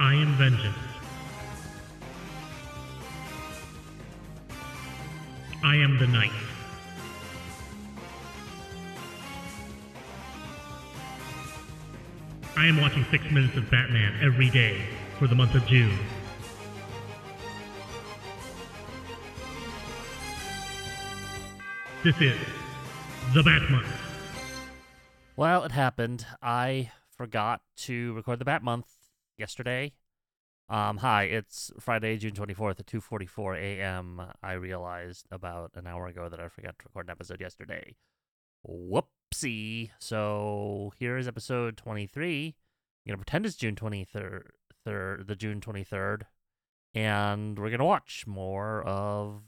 I am vengeance. I am the night. I am watching six minutes of Batman every day for the month of June. This is the Bat Month. Well, it happened. I forgot to record the Bat Month yesterday. Um, hi, it's Friday, June 24th at 2:44 a.m. I realized about an hour ago that I forgot to record an episode yesterday. Whoopsie. So, here is episode 23. I'm going to pretend it's June 23rd, third, the June 23rd, and we're going to watch more of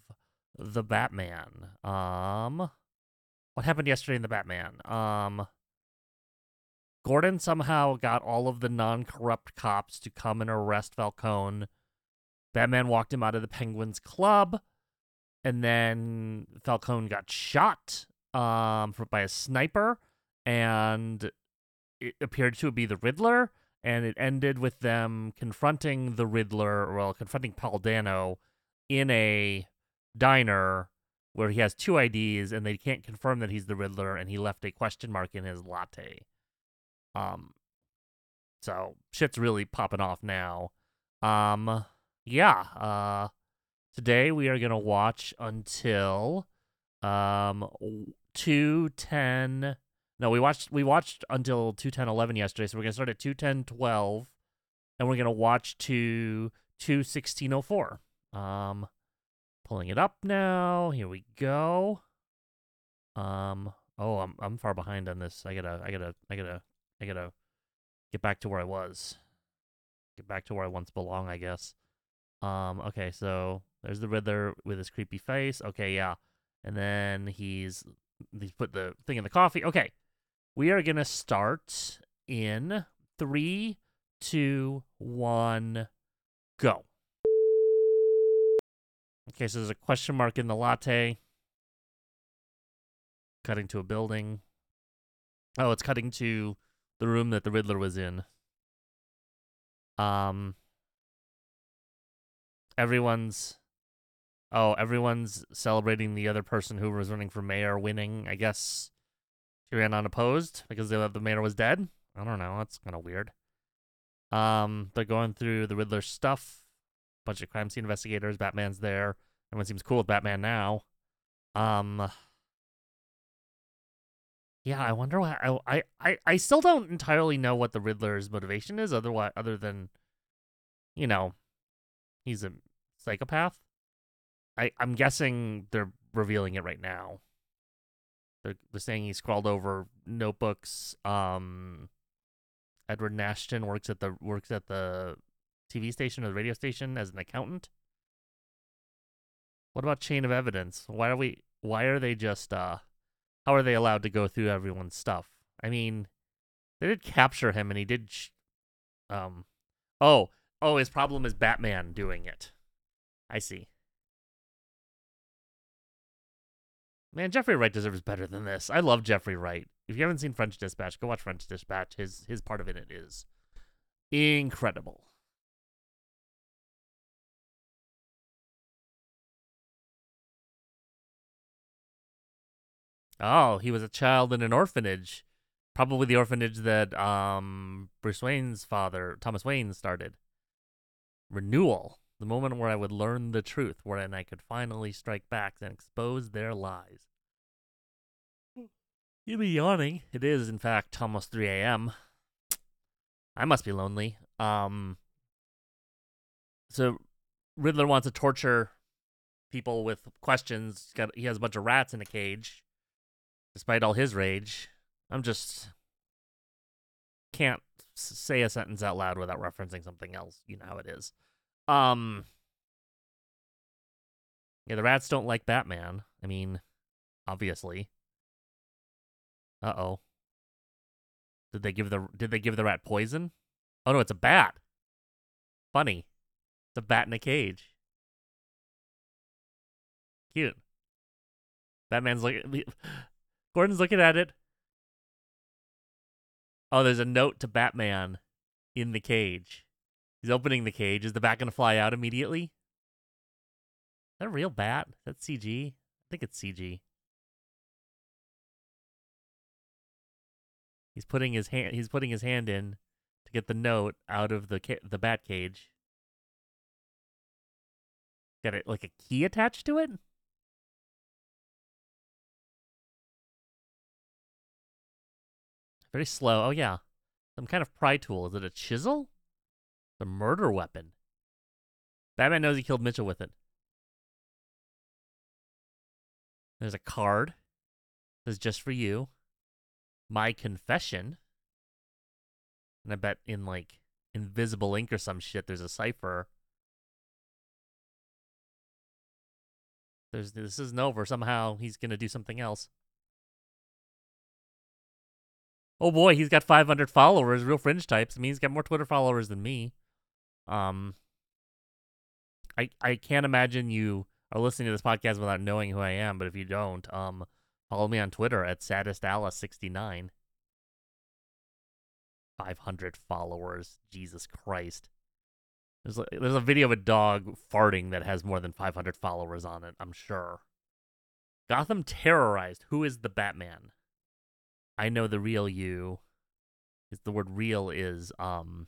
the Batman. Um what happened yesterday in the Batman? Um Gordon somehow got all of the non-corrupt cops to come and arrest Falcone. Batman walked him out of the Penguins club, and then Falcone got shot um for, by a sniper, and it appeared to be the Riddler, and it ended with them confronting the Riddler, well, confronting Paul Dano in a diner where he has two IDs and they can't confirm that he's the Riddler, and he left a question mark in his latte. Um, so shit's really popping off now. Um, yeah. Uh, today we are gonna watch until um two ten. No, we watched we watched until two ten eleven yesterday, so we're gonna start at two ten twelve, and we're gonna watch to two sixteen oh four. Um, pulling it up now. Here we go. Um. Oh, I'm I'm far behind on this. I gotta I gotta I gotta I gotta get back to where I was. Get back to where I once belong, I guess. Um. Okay. So there's the Riddler with his creepy face. Okay. Yeah. And then he's he's put the thing in the coffee. Okay. We are gonna start in three, two, one, go. Okay, so there's a question mark in the latte. Cutting to a building. Oh, it's cutting to the room that the Riddler was in. Um everyone's Oh, everyone's celebrating the other person who was running for mayor winning. I guess she ran unopposed because the, the mayor was dead. I don't know. That's kind of weird. Um, they're going through the Riddler stuff bunch of crime scene investigators. Batman's there. Everyone seems cool with Batman now. Um. Yeah, I wonder why. I, I I still don't entirely know what the Riddler's motivation is, otherwise, other than, you know, he's a psychopath. I I'm guessing they're revealing it right now. They're they're saying he scrawled over notebooks. Um, Edward Nashton works at the works at the TV station or the radio station as an accountant? What about chain of evidence? Why are we why are they just uh how are they allowed to go through everyone's stuff? I mean, they did capture him and he did sh- um oh, oh his problem is Batman doing it. I see. Man, Jeffrey Wright deserves better than this. I love Jeffrey Wright. If you haven't seen French Dispatch, go watch French Dispatch. His his part of it is incredible. Oh, he was a child in an orphanage. Probably the orphanage that um Bruce Wayne's father, Thomas Wayne, started. Renewal. The moment where I would learn the truth, wherein I could finally strike back and expose their lies. You'd be yawning. It is, in fact, almost 3 a.m. I must be lonely. Um. So, Riddler wants to torture people with questions. Got he has a bunch of rats in a cage despite all his rage. I'm just can't say a sentence out loud without referencing something else. You know how it is. Um Yeah, the rats don't like Batman. I mean, obviously. Uh-oh. Did they give the did they give the rat poison? Oh no, it's a bat. Funny. It's a bat in a cage. Cute. Batman's like Gordon's looking at it. Oh, there's a note to Batman in the cage. He's opening the cage. Is the bat gonna fly out immediately? Is that a real bat? That's CG? I think it's CG. He's putting his hand. He's putting his hand in to get the note out of the ca- the bat cage. Got it like a key attached to it. Very slow. Oh yeah, some kind of pry tool. Is it a chisel? The murder weapon. Batman knows he killed Mitchell with it. There's a card. Says just for you. My confession. And I bet in like invisible ink or some shit there's a cipher. There's this isn't over. Somehow he's gonna do something else. Oh boy, he's got 500 followers, real fringe types. I mean, he's got more Twitter followers than me. Um, I I can't imagine you are listening to this podcast without knowing who I am. But if you don't, um, follow me on Twitter at saddestalice69. 500 followers. Jesus Christ. There's a, there's a video of a dog farting that has more than 500 followers on it, I'm sure. Gotham terrorized. Who is the Batman? I know the real you. Is the word real is um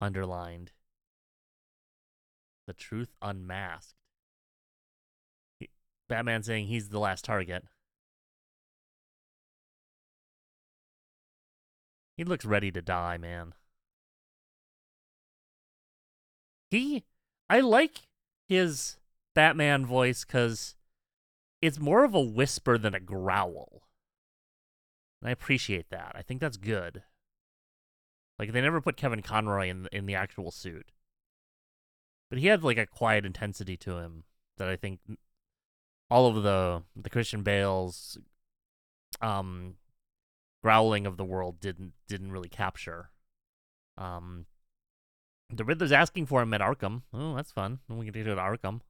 underlined. The truth unmasked. He, Batman saying he's the last target. He looks ready to die, man. He, I like his Batman voice because it's more of a whisper than a growl. I appreciate that. I think that's good. Like they never put Kevin Conroy in in the actual suit, but he had like a quiet intensity to him that I think all of the the Christian Bale's um growling of the world didn't didn't really capture. Um, the Riddler's asking for him at Arkham. Oh, that's fun. We get to go to Arkham.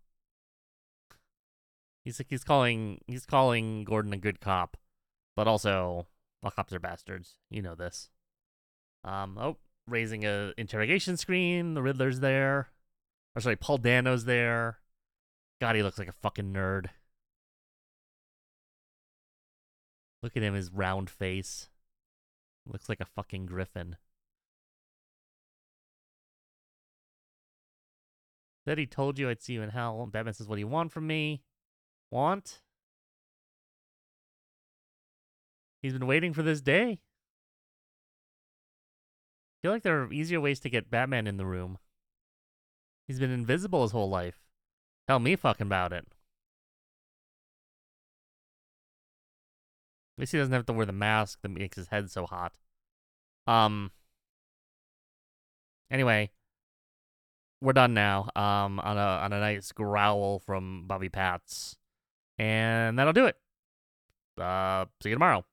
He's like he's calling he's calling Gordon a good cop, but also all cops are bastards. You know this. Um, oh, raising a interrogation screen. The Riddler's there. Or sorry, Paul Dano's there. God, he looks like a fucking nerd. Look at him, his round face. Looks like a fucking griffin. Said he told you I'd see you in hell. Batman says, What do you want from me? Want? He's been waiting for this day. I feel like there are easier ways to get Batman in the room. He's been invisible his whole life. Tell me fucking about it. At least he doesn't have to wear the mask that makes his head so hot. Um. Anyway, we're done now. Um, on a on a nice growl from Bobby Pats, and that'll do it. Uh, see you tomorrow.